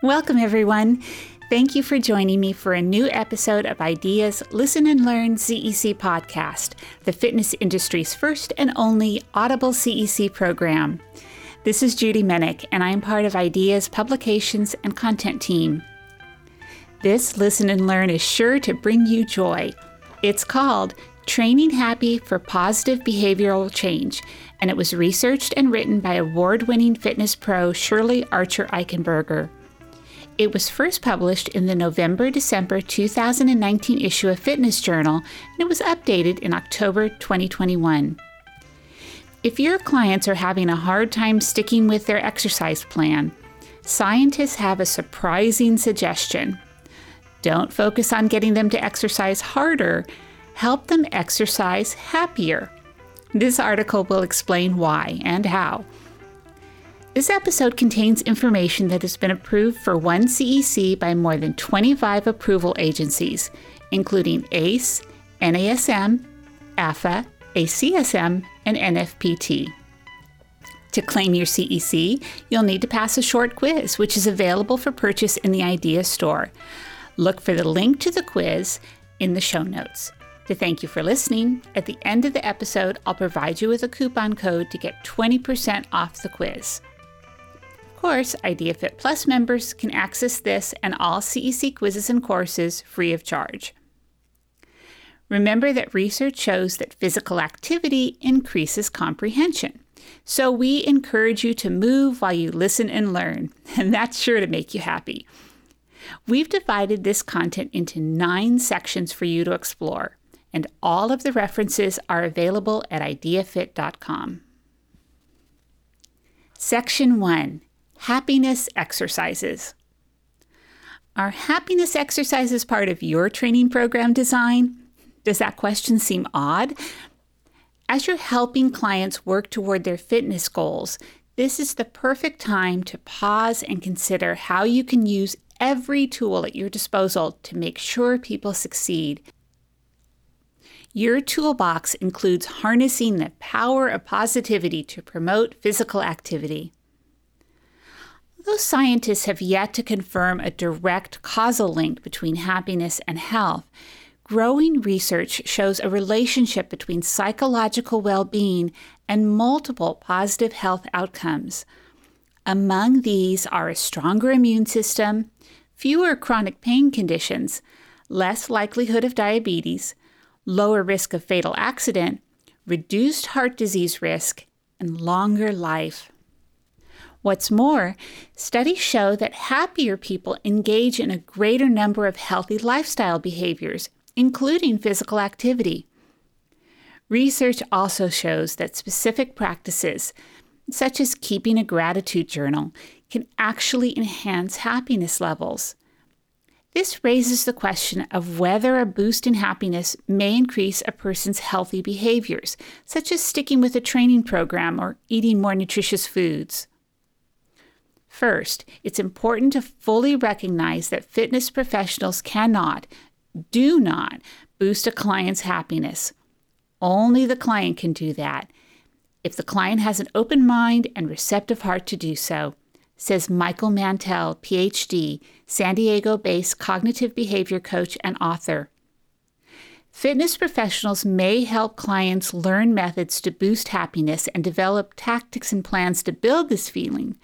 Welcome, everyone. Thank you for joining me for a new episode of IDEA's Listen and Learn CEC podcast, the fitness industry's first and only audible CEC program. This is Judy Menick, and I am part of IDEA's publications and content team. This Listen and Learn is sure to bring you joy. It's called Training Happy for Positive Behavioral Change, and it was researched and written by award winning fitness pro Shirley Archer Eichenberger. It was first published in the November December 2019 issue of Fitness Journal, and it was updated in October 2021. If your clients are having a hard time sticking with their exercise plan, scientists have a surprising suggestion. Don't focus on getting them to exercise harder, help them exercise happier. This article will explain why and how. This episode contains information that has been approved for one CEC by more than 25 approval agencies, including ACE, NASM, AFA, ACSM, and NFPT. To claim your CEC, you'll need to pass a short quiz, which is available for purchase in the Idea Store. Look for the link to the quiz in the show notes. To thank you for listening, at the end of the episode, I'll provide you with a coupon code to get 20% off the quiz course, IdeaFit Plus members can access this and all CEC quizzes and courses free of charge. Remember that research shows that physical activity increases comprehension. So we encourage you to move while you listen and learn, and that's sure to make you happy. We've divided this content into nine sections for you to explore, and all of the references are available at ideafit.com. Section 1 Happiness exercises. Are happiness exercises part of your training program design? Does that question seem odd? As you're helping clients work toward their fitness goals, this is the perfect time to pause and consider how you can use every tool at your disposal to make sure people succeed. Your toolbox includes harnessing the power of positivity to promote physical activity. Although scientists have yet to confirm a direct causal link between happiness and health, growing research shows a relationship between psychological well being and multiple positive health outcomes. Among these are a stronger immune system, fewer chronic pain conditions, less likelihood of diabetes, lower risk of fatal accident, reduced heart disease risk, and longer life. What's more, studies show that happier people engage in a greater number of healthy lifestyle behaviors, including physical activity. Research also shows that specific practices, such as keeping a gratitude journal, can actually enhance happiness levels. This raises the question of whether a boost in happiness may increase a person's healthy behaviors, such as sticking with a training program or eating more nutritious foods. First, it's important to fully recognize that fitness professionals cannot, do not, boost a client's happiness. Only the client can do that. If the client has an open mind and receptive heart to do so, says Michael Mantell, PhD, San Diego based cognitive behavior coach and author. Fitness professionals may help clients learn methods to boost happiness and develop tactics and plans to build this feeling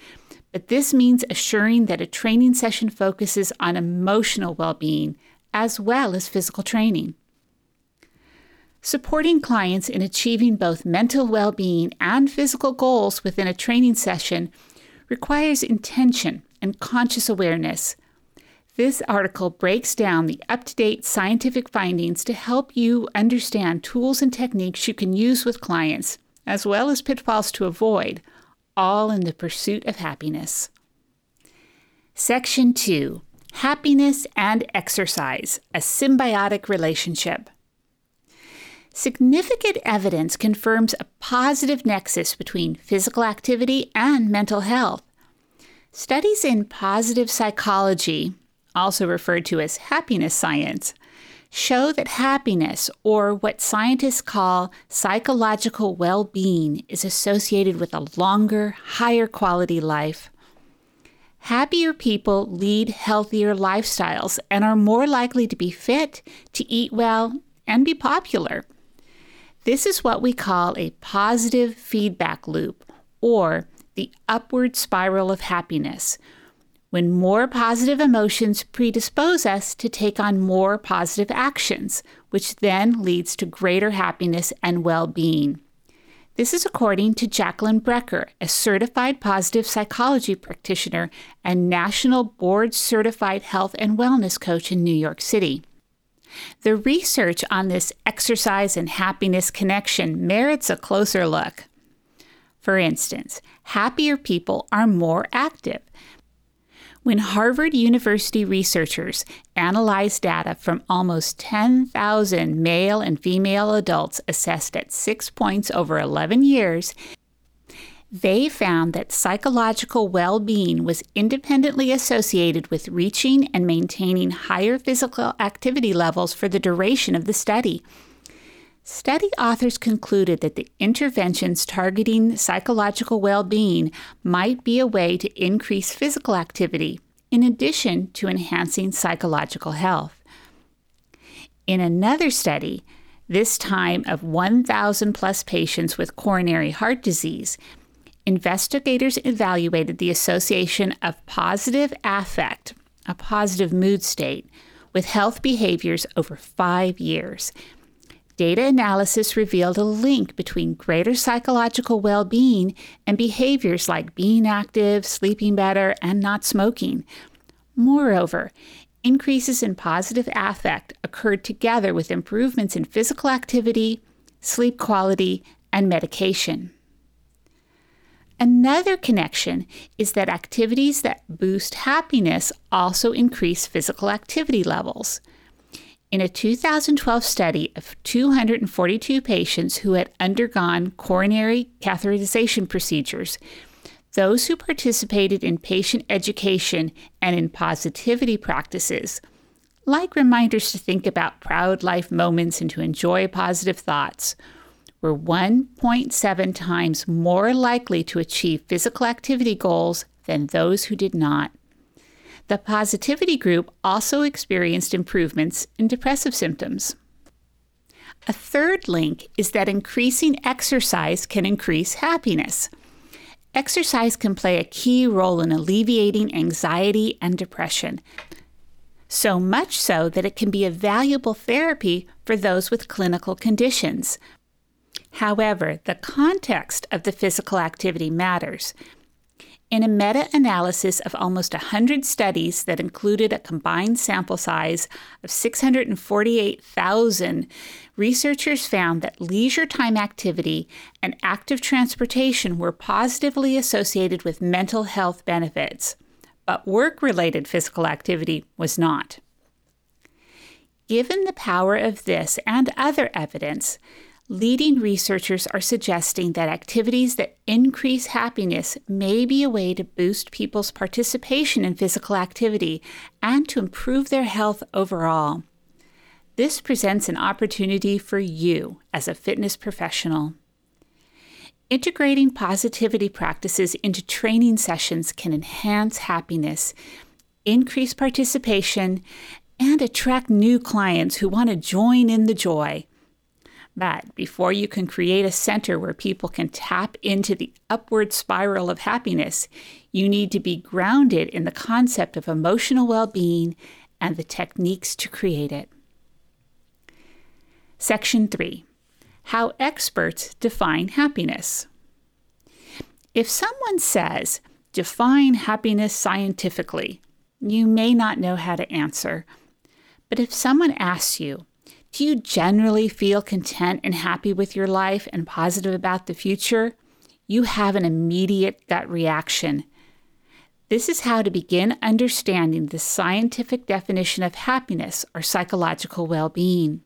but this means assuring that a training session focuses on emotional well being as well as physical training. Supporting clients in achieving both mental well being and physical goals within a training session requires intention and conscious awareness. This article breaks down the up to date scientific findings to help you understand tools and techniques you can use with clients, as well as pitfalls to avoid all in the pursuit of happiness. Section 2 Happiness and Exercise A Symbiotic Relationship. Significant evidence confirms a positive nexus between physical activity and mental health. Studies in positive psychology, also referred to as happiness science, show that happiness, or what scientists call psychological well being, is associated with a longer, higher quality life. Happier people lead healthier lifestyles and are more likely to be fit, to eat well, and be popular. This is what we call a positive feedback loop, or the upward spiral of happiness, when more positive emotions predispose us to take on more positive actions, which then leads to greater happiness and well being. This is according to Jacqueline Brecker, a certified positive psychology practitioner and national board certified health and wellness coach in New York City. The research on this exercise and happiness connection merits a closer look. For instance, happier people are more active. When Harvard University researchers analyzed data from almost 10,000 male and female adults assessed at six points over 11 years, they found that psychological well being was independently associated with reaching and maintaining higher physical activity levels for the duration of the study. Study authors concluded that the interventions targeting psychological well being might be a way to increase physical activity, in addition to enhancing psychological health. In another study, this time of 1,000 plus patients with coronary heart disease, investigators evaluated the association of positive affect, a positive mood state, with health behaviors over five years Data analysis revealed a link between greater psychological well being and behaviors like being active, sleeping better, and not smoking. Moreover, increases in positive affect occurred together with improvements in physical activity, sleep quality, and medication. Another connection is that activities that boost happiness also increase physical activity levels. In a 2012 study of 242 patients who had undergone coronary catheterization procedures, those who participated in patient education and in positivity practices, like reminders to think about proud life moments and to enjoy positive thoughts, were 1.7 times more likely to achieve physical activity goals than those who did not. The positivity group also experienced improvements in depressive symptoms. A third link is that increasing exercise can increase happiness. Exercise can play a key role in alleviating anxiety and depression, so much so that it can be a valuable therapy for those with clinical conditions. However, the context of the physical activity matters. In a meta analysis of almost 100 studies that included a combined sample size of 648,000, researchers found that leisure time activity and active transportation were positively associated with mental health benefits, but work related physical activity was not. Given the power of this and other evidence, leading researchers are suggesting that activities that increase happiness may be a way to boost people's participation in physical activity and to improve their health overall. This presents an opportunity for you as a fitness professional. Integrating positivity practices into training sessions can enhance happiness, increase participation, and attract new clients who want to join in the joy. But before you can create a center where people can tap into the upward spiral of happiness, you need to be grounded in the concept of emotional well being and the techniques to create it. Section 3 How Experts Define Happiness. If someone says, define happiness scientifically, you may not know how to answer. But if someone asks you, do you generally feel content and happy with your life and positive about the future? You have an immediate gut reaction. This is how to begin understanding the scientific definition of happiness or psychological well being.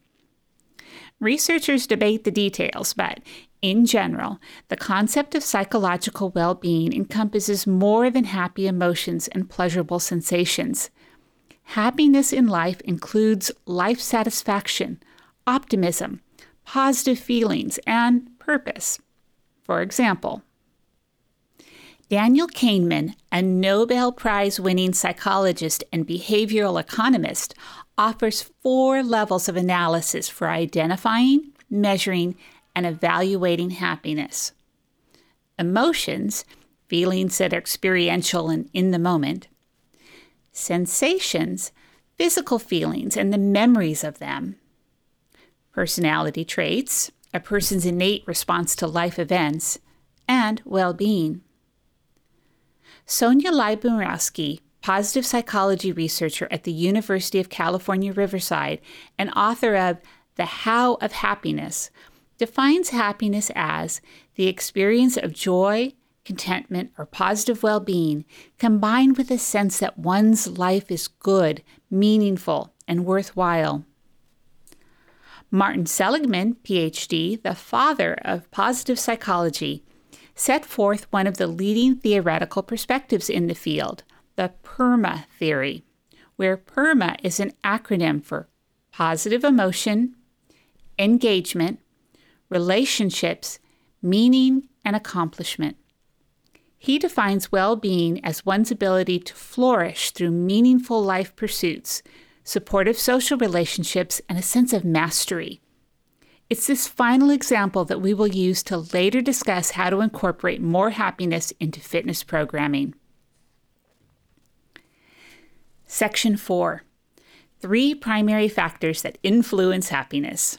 Researchers debate the details, but in general, the concept of psychological well being encompasses more than happy emotions and pleasurable sensations. Happiness in life includes life satisfaction, optimism, positive feelings, and purpose. For example, Daniel Kahneman, a Nobel Prize winning psychologist and behavioral economist, offers four levels of analysis for identifying, measuring, and evaluating happiness. Emotions, feelings that are experiential and in the moment. Sensations, physical feelings and the memories of them. Personality traits, a person's innate response to life events. And well being. Sonja Lyubomirsky positive psychology researcher at the University of California, Riverside, and author of The How of Happiness, defines happiness as the experience of joy, contentment, or positive well being combined with a sense that one's life is good, meaningful, and worthwhile. Martin Seligman, PhD, the father of positive psychology, set forth one of the leading theoretical perspectives in the field the PERMA theory, where PERMA is an acronym for positive emotion, engagement, relationships, meaning, and accomplishment. He defines well being as one's ability to flourish through meaningful life pursuits, supportive social relationships, and a sense of mastery. It's this final example that we will use to later discuss how to incorporate more happiness into fitness programming. Section 4 Three primary factors that influence happiness.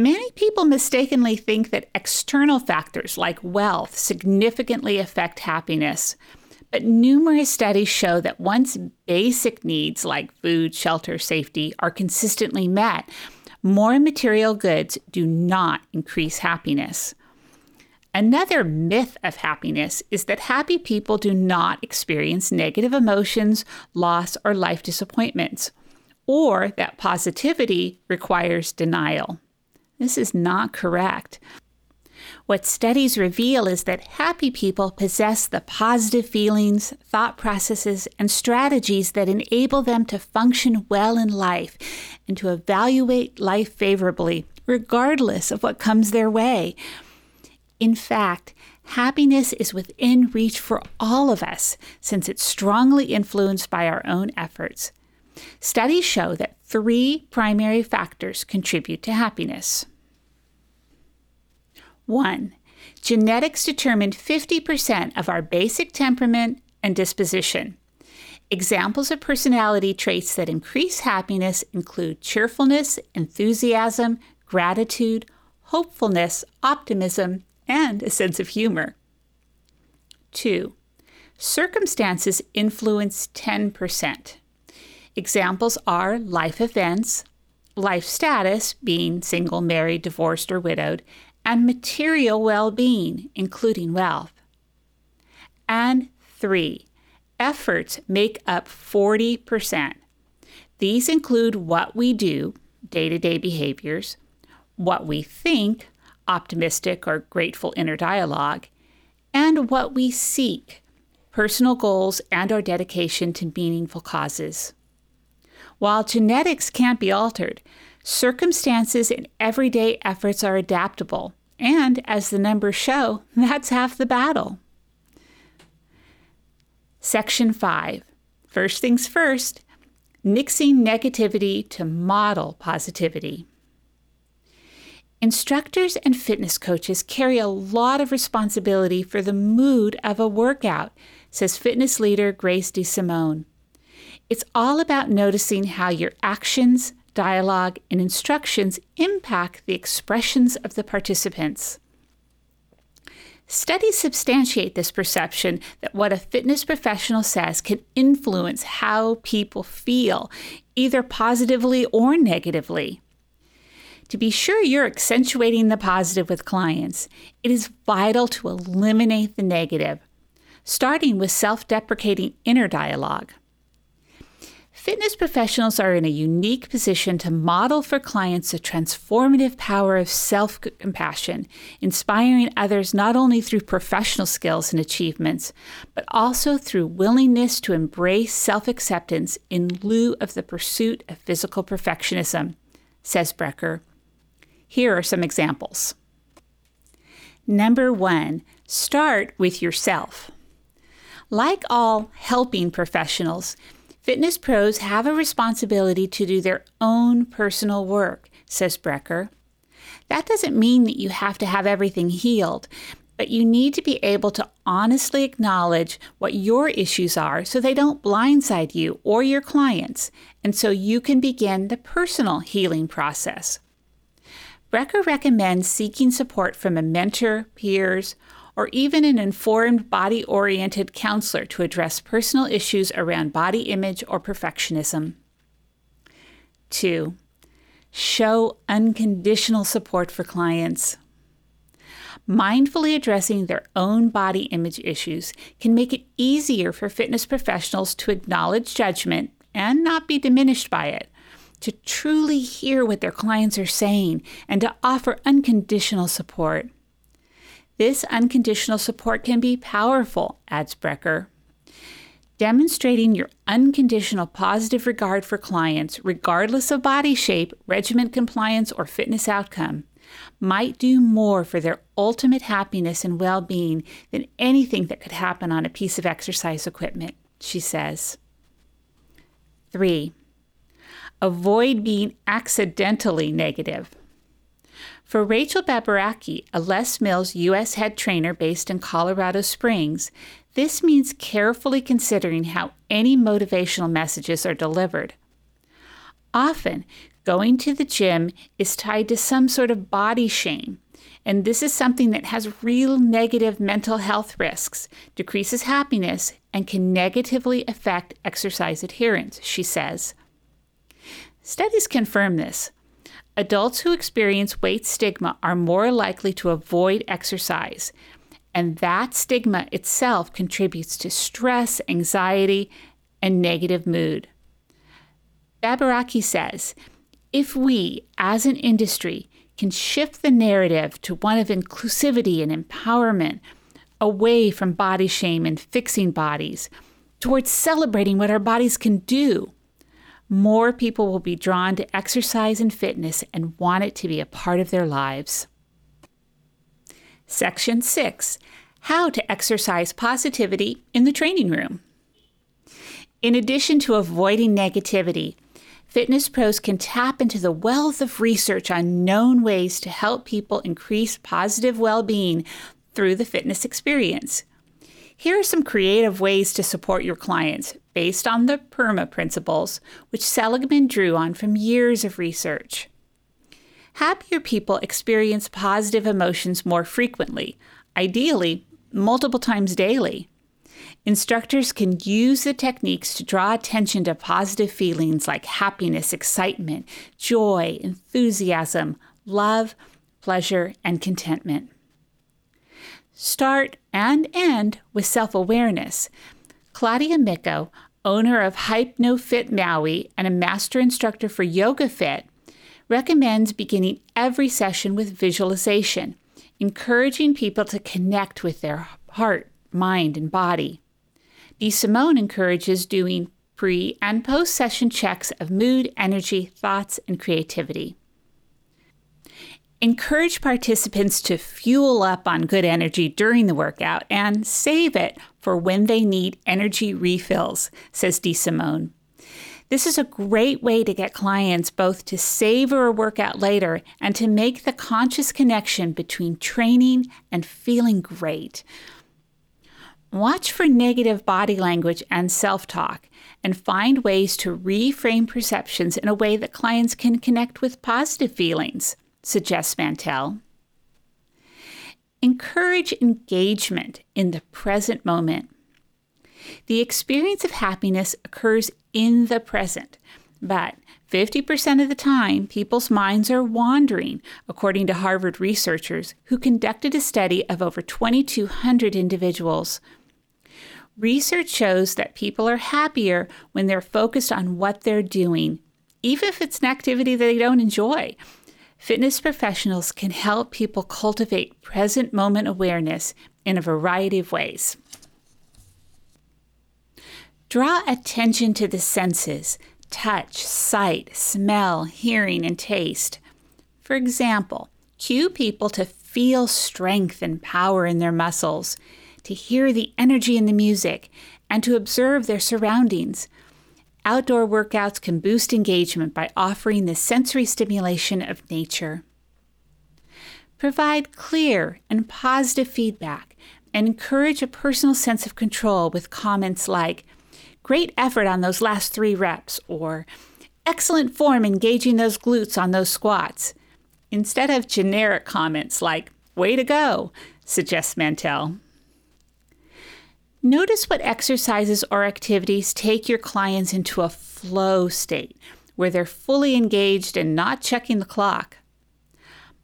Many people mistakenly think that external factors like wealth significantly affect happiness, but numerous studies show that once basic needs like food, shelter, safety are consistently met, more material goods do not increase happiness. Another myth of happiness is that happy people do not experience negative emotions, loss, or life disappointments, or that positivity requires denial. This is not correct. What studies reveal is that happy people possess the positive feelings, thought processes, and strategies that enable them to function well in life and to evaluate life favorably, regardless of what comes their way. In fact, happiness is within reach for all of us since it's strongly influenced by our own efforts. Studies show that three primary factors contribute to happiness. 1. Genetics determine 50% of our basic temperament and disposition. Examples of personality traits that increase happiness include cheerfulness, enthusiasm, gratitude, hopefulness, optimism, and a sense of humor. 2. Circumstances influence 10%. Examples are life events, life status, being single, married, divorced, or widowed, and material well being, including wealth. And 3. Efforts make up 40%. These include what we do, day to day behaviors, what we think, optimistic or grateful inner dialogue, and what we seek, personal goals and our dedication to meaningful causes. While genetics can't be altered, circumstances and everyday efforts are adaptable, and as the numbers show, that's half the battle. Section 5 First things first, nixing negativity to model positivity. Instructors and fitness coaches carry a lot of responsibility for the mood of a workout, says fitness leader Grace DeSimone. It's all about noticing how your actions, dialogue, and instructions impact the expressions of the participants. Studies substantiate this perception that what a fitness professional says can influence how people feel, either positively or negatively. To be sure you're accentuating the positive with clients, it is vital to eliminate the negative, starting with self deprecating inner dialogue. Fitness professionals are in a unique position to model for clients the transformative power of self compassion, inspiring others not only through professional skills and achievements, but also through willingness to embrace self acceptance in lieu of the pursuit of physical perfectionism, says Brecker here are some examples. Number one, Start with yourself. Like all helping professionals, fitness pros have a responsibility to do their own personal work, says Brecker. That doesn't mean that you have to have everything healed, but you need to be able to honestly acknowledge what your issues are so they don't blindside you or your clients, and so you can begin the personal healing process. Brecker recommends seeking support from a mentor, peers, or even an informed body oriented counselor to address personal issues around body image or perfectionism. 2. Show unconditional support for clients. Mindfully addressing their own body image issues can make it easier for fitness professionals to acknowledge judgment and not be diminished by it, to truly hear what their clients are saying, and to offer unconditional support. This unconditional support can be powerful, adds Brecker. Demonstrating your unconditional positive regard for clients, regardless of body shape, regimen compliance, or fitness outcome, might do more for their ultimate happiness and well being than anything that could happen on a piece of exercise equipment, she says. 3. Avoid being accidentally negative. For Rachel Babaraki, a Les Mills U.S. head trainer based in Colorado Springs, this means carefully considering how any motivational messages are delivered. Often, going to the gym is tied to some sort of body shame, and this is something that has real negative mental health risks, decreases happiness, and can negatively affect exercise adherence, she says. Studies confirm this. Adults who experience weight stigma are more likely to avoid exercise, and that stigma itself contributes to stress, anxiety, and negative mood. Babaraki says if we, as an industry, can shift the narrative to one of inclusivity and empowerment, away from body shame and fixing bodies, towards celebrating what our bodies can do, more people will be drawn to exercise and fitness and want it to be a part of their lives. Section 6 How to Exercise Positivity in the Training Room. In addition to avoiding negativity, fitness pros can tap into the wealth of research on known ways to help people increase positive well being through the fitness experience. Here are some creative ways to support your clients based on the PERMA principles, which Seligman drew on from years of research. Happier people experience positive emotions more frequently, ideally, multiple times daily. Instructors can use the techniques to draw attention to positive feelings like happiness, excitement, joy, enthusiasm, love, pleasure, and contentment. Start and end with self awareness. Claudia Micco, owner of HypnoFit Maui and a master instructor for YogaFit, recommends beginning every session with visualization, encouraging people to connect with their heart, mind, and body. DeSimone encourages doing pre and post session checks of mood, energy, thoughts, and creativity. Encourage participants to fuel up on good energy during the workout and save it for when they need energy refills, says DeSimone. This is a great way to get clients both to savor a workout later and to make the conscious connection between training and feeling great. Watch for negative body language and self talk and find ways to reframe perceptions in a way that clients can connect with positive feelings suggests Mantell. Encourage engagement in the present moment. The experience of happiness occurs in the present, but 50% of the time, people's minds are wandering, according to Harvard researchers who conducted a study of over 2,200 individuals. Research shows that people are happier when they're focused on what they're doing, even if it's an activity they don't enjoy, Fitness professionals can help people cultivate present moment awareness in a variety of ways. Draw attention to the senses touch, sight, smell, hearing, and taste. For example, cue people to feel strength and power in their muscles, to hear the energy in the music, and to observe their surroundings. Outdoor workouts can boost engagement by offering the sensory stimulation of nature. Provide clear and positive feedback and encourage a personal sense of control with comments like, Great effort on those last three reps, or Excellent form engaging those glutes on those squats. Instead of generic comments like, Way to go, suggests Mantell. Notice what exercises or activities take your clients into a flow state where they're fully engaged and not checking the clock.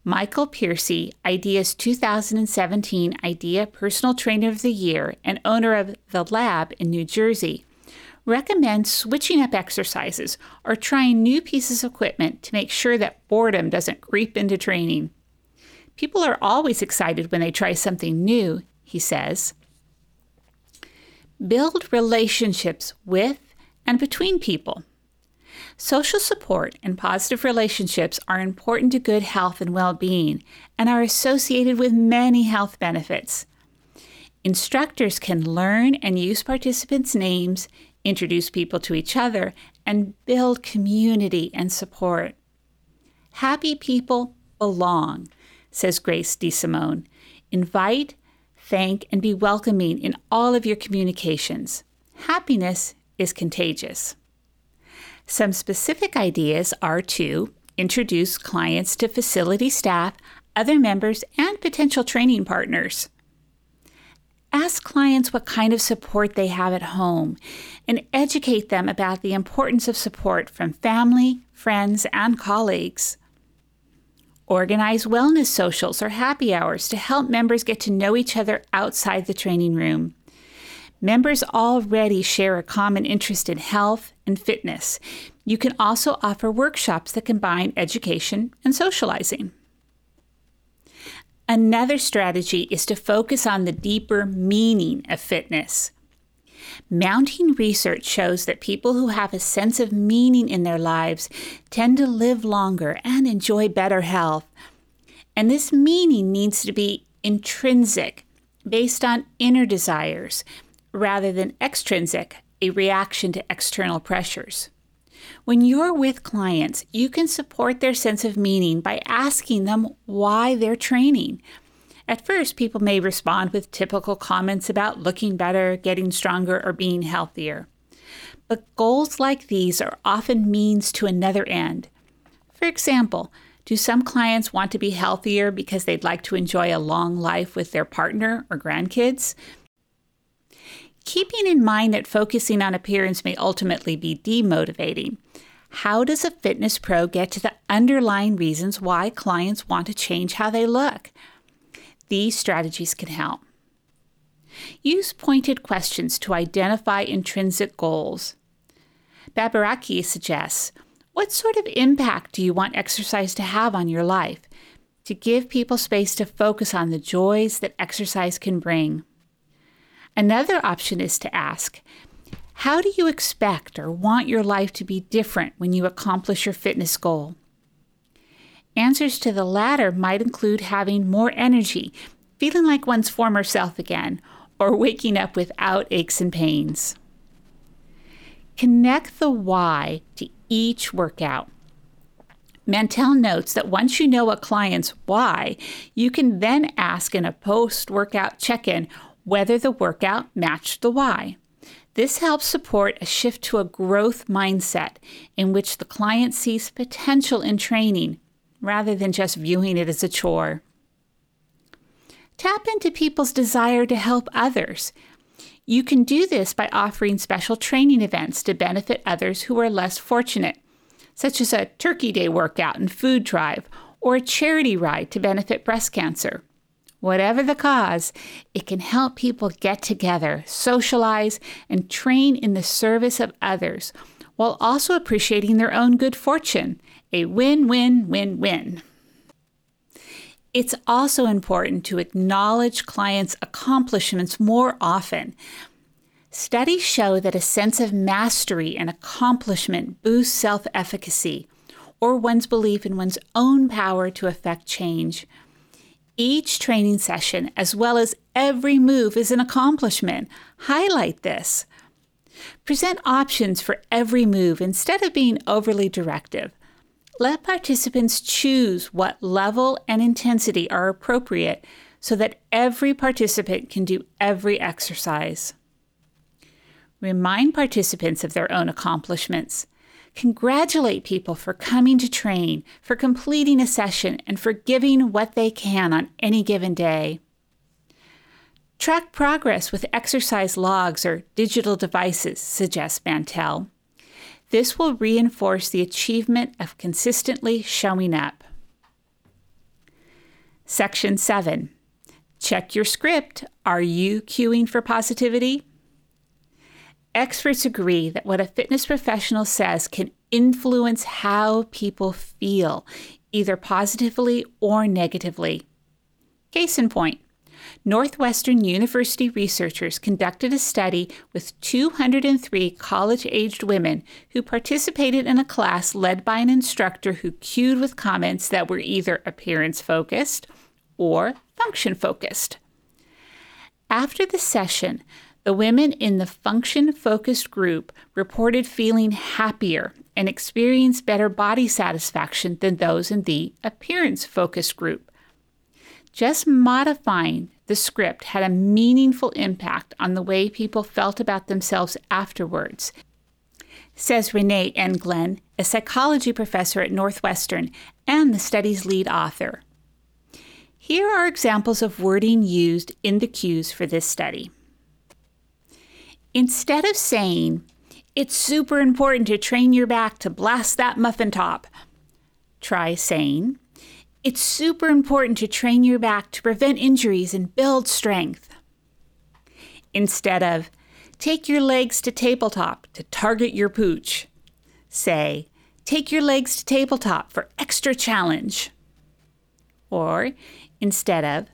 Michael Piercy, IDEA's 2017 IDEA Personal Trainer of the Year and owner of The Lab in New Jersey, recommends switching up exercises or trying new pieces of equipment to make sure that boredom doesn't creep into training. People are always excited when they try something new, he says. Build relationships with and between people. Social support and positive relationships are important to good health and well being and are associated with many health benefits. Instructors can learn and use participants' names, introduce people to each other, and build community and support. Happy people belong, says Grace DeSimone. Invite, thank, and be welcoming in all of your communications. Happiness is contagious. Some specific ideas are to introduce clients to facility staff, other members, and potential training partners. Ask clients what kind of support they have at home and educate them about the importance of support from family, friends, and colleagues. Organize wellness socials or happy hours to help members get to know each other outside the training room. Members already share a common interest in health and fitness. You can also offer workshops that combine education and socializing. Another strategy is to focus on the deeper meaning of fitness. Mounting research shows that people who have a sense of meaning in their lives tend to live longer and enjoy better health. And this meaning needs to be intrinsic, based on inner desires, rather than extrinsic, a reaction to external pressures. When you're with clients, you can support their sense of meaning by asking them why they're training. At first, people may respond with typical comments about looking better, getting stronger, or being healthier. But goals like these are often means to another end. For example, do some clients want to be healthier because they'd like to enjoy a long life with their partner or grandkids? Keeping in mind that focusing on appearance may ultimately be demotivating, how does a fitness pro get to the underlying reasons why clients want to change how they look? These strategies can help. Use pointed questions to identify intrinsic goals. Babaraki suggests What sort of impact do you want exercise to have on your life? To give people space to focus on the joys that exercise can bring. Another option is to ask How do you expect or want your life to be different when you accomplish your fitness goal? Answers to the latter might include having more energy, feeling like one's former self again, or waking up without aches and pains. Connect the why to each workout. Mantell notes that once you know a client's why, you can then ask in a post workout check in whether the workout matched the why. This helps support a shift to a growth mindset in which the client sees potential in training rather than just viewing it as a chore. Tap into people's desire to help others. You can do this by offering special training events to benefit others who are less fortunate, such as a Turkey Day workout and food drive, or a charity ride to benefit breast cancer. Whatever the cause, it can help people get together, socialize, and train in the service of others while also appreciating their own good fortune a win win win win. It's also important to acknowledge clients' accomplishments more often. Studies show that a sense of mastery and accomplishment boosts self efficacy or one's belief in one's own power to affect change. Each training session, as well as every move, is an accomplishment. Highlight this. Present options for every move instead of being overly directive. Let participants choose what level and intensity are appropriate so that every participant can do every exercise. Remind participants of their own accomplishments. Congratulate people for coming to train, for completing a session, and for giving what they can on any given day. Track progress with exercise logs or digital devices, suggests Mantell. This will reinforce the achievement of consistently showing up. Section 7 Check your script. Are you cueing for positivity? Experts agree that what a fitness professional says can influence how people feel, either positively or negatively. Case in point Northwestern University researchers conducted a study with 203 college aged women who participated in a class led by an instructor who cued with comments that were either appearance focused or function focused. After the session, the women in the function focused group reported feeling happier and experienced better body satisfaction than those in the appearance focused group. Just modifying the script had a meaningful impact on the way people felt about themselves afterwards, says Renee Engeln, a psychology professor at Northwestern and the study's lead author. Here are examples of wording used in the cues for this study. Instead of saying, it's super important to train your back to blast that muffin top, try saying, it's super important to train your back to prevent injuries and build strength. Instead of, take your legs to tabletop to target your pooch, say, take your legs to tabletop for extra challenge. Or, instead of,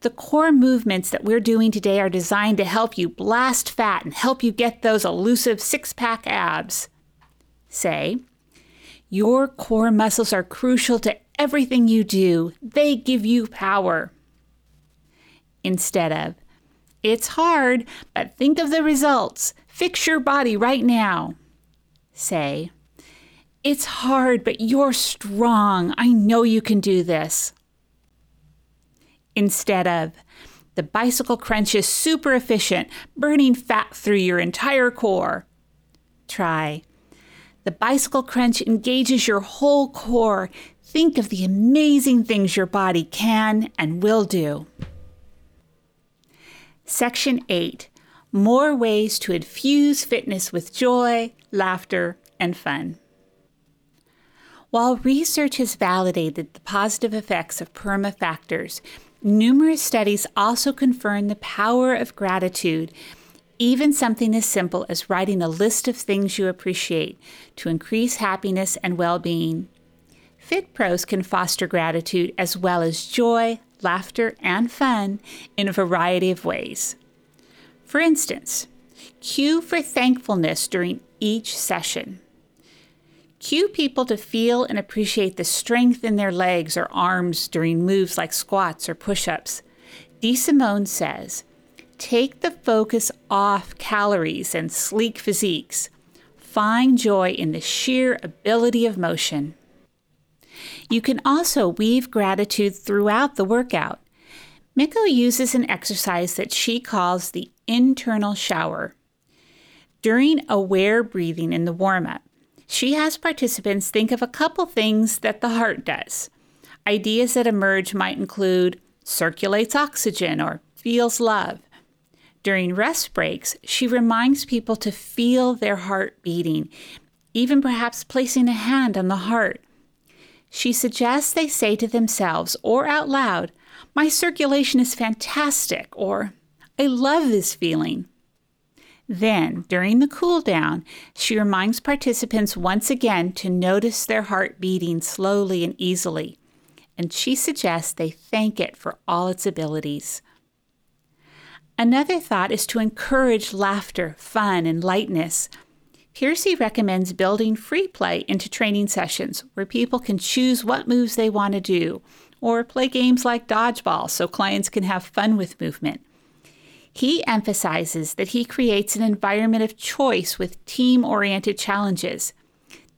the core movements that we're doing today are designed to help you blast fat and help you get those elusive six pack abs. Say, your core muscles are crucial to everything you do, they give you power. Instead of, it's hard, but think of the results. Fix your body right now. Say, it's hard, but you're strong. I know you can do this instead of the bicycle crunch is super efficient, burning fat through your entire core. Try. The bicycle crunch engages your whole core. Think of the amazing things your body can and will do. Section 8 More ways to infuse fitness with joy, laughter, and fun. While research has validated the positive effects of PERMA factors, Numerous studies also confirm the power of gratitude, even something as simple as writing a list of things you appreciate to increase happiness and well being. Fit Pros can foster gratitude as well as joy, laughter, and fun in a variety of ways. For instance, cue for thankfulness during each session. Cue people to feel and appreciate the strength in their legs or arms during moves like squats or push ups. DeSimone says, Take the focus off calories and sleek physiques. Find joy in the sheer ability of motion. You can also weave gratitude throughout the workout. Micco uses an exercise that she calls the internal shower. During aware breathing in the warm up, she has participants think of a couple things that the heart does. Ideas that emerge might include circulates oxygen or feels love. During rest breaks, she reminds people to feel their heart beating, even perhaps placing a hand on the heart. She suggests they say to themselves or out loud, My circulation is fantastic, or I love this feeling. Then, during the cool down, she reminds participants once again to notice their heart beating slowly and easily, and she suggests they thank it for all its abilities. Another thought is to encourage laughter, fun, and lightness. Piercy recommends building free play into training sessions where people can choose what moves they want to do or play games like dodgeball so clients can have fun with movement. He emphasizes that he creates an environment of choice with team oriented challenges.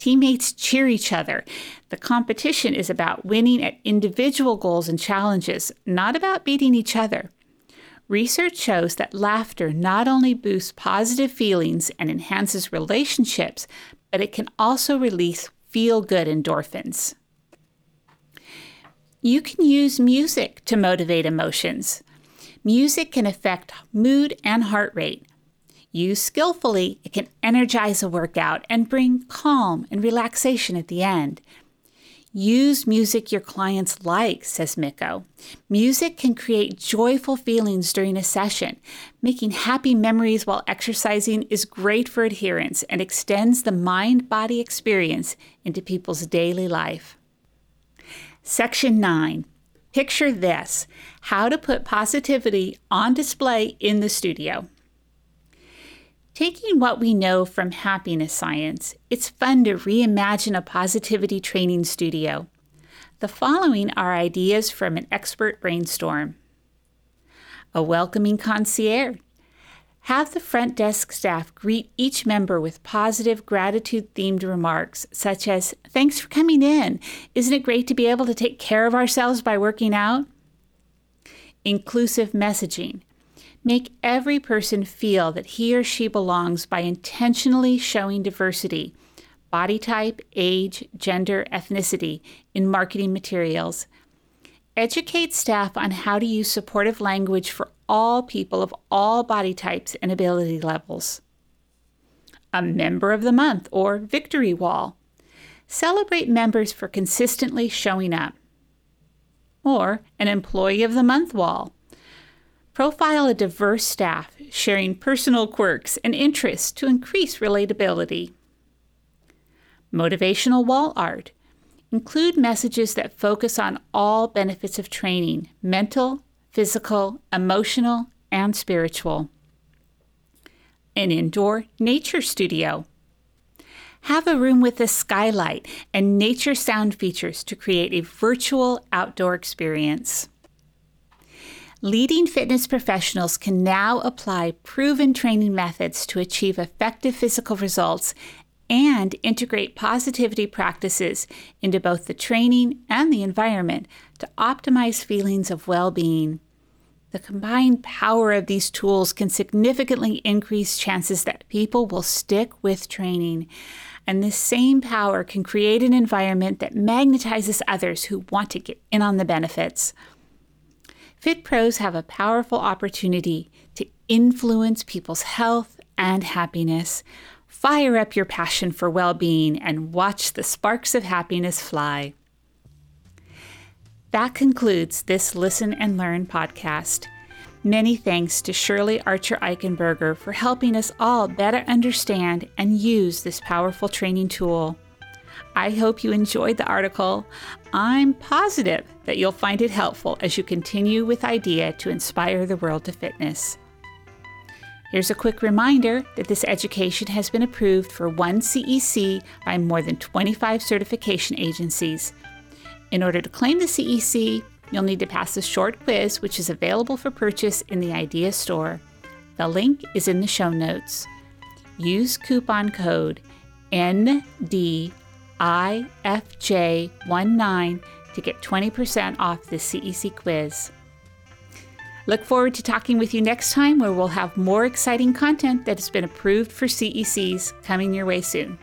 Teammates cheer each other. The competition is about winning at individual goals and challenges, not about beating each other. Research shows that laughter not only boosts positive feelings and enhances relationships, but it can also release feel good endorphins. You can use music to motivate emotions. Music can affect mood and heart rate. Used skillfully, it can energize a workout and bring calm and relaxation at the end. Use music your clients like, says Micco. Music can create joyful feelings during a session. Making happy memories while exercising is great for adherence and extends the mind body experience into people's daily life. Section 9 Picture this how to put positivity on display in the studio. Taking what we know from happiness science, it's fun to reimagine a positivity training studio. The following are ideas from an expert brainstorm a welcoming concierge. Have the front desk staff greet each member with positive gratitude themed remarks, such as, Thanks for coming in. Isn't it great to be able to take care of ourselves by working out? Inclusive messaging. Make every person feel that he or she belongs by intentionally showing diversity body type, age, gender, ethnicity in marketing materials. Educate staff on how to use supportive language for all people of all body types and ability levels. A Member of the Month or Victory Wall. Celebrate members for consistently showing up. Or an Employee of the Month Wall. Profile a diverse staff, sharing personal quirks and interests to increase relatability. Motivational wall art. Include messages that focus on all benefits of training mental, physical, emotional, and spiritual. An indoor nature studio. Have a room with a skylight and nature sound features to create a virtual outdoor experience. Leading fitness professionals can now apply proven training methods to achieve effective physical results and integrate positivity practices into both the training and the environment to optimize feelings of well being. The combined power of these tools can significantly increase chances that people will stick with training. And this same power can create an environment that magnetizes others who want to get in on the benefits. Fit pros have a powerful opportunity to influence people's health and happiness Fire up your passion for well being and watch the sparks of happiness fly. That concludes this Listen and Learn podcast. Many thanks to Shirley Archer Eichenberger for helping us all better understand and use this powerful training tool. I hope you enjoyed the article. I'm positive that you'll find it helpful as you continue with IDEA to inspire the world to fitness. Here's a quick reminder that this education has been approved for one CEC by more than 25 certification agencies. In order to claim the CEC, you'll need to pass a short quiz, which is available for purchase in the IDEA store. The link is in the show notes. Use coupon code NDIFJ19 to get 20% off the CEC quiz. Look forward to talking with you next time where we'll have more exciting content that has been approved for CECs coming your way soon.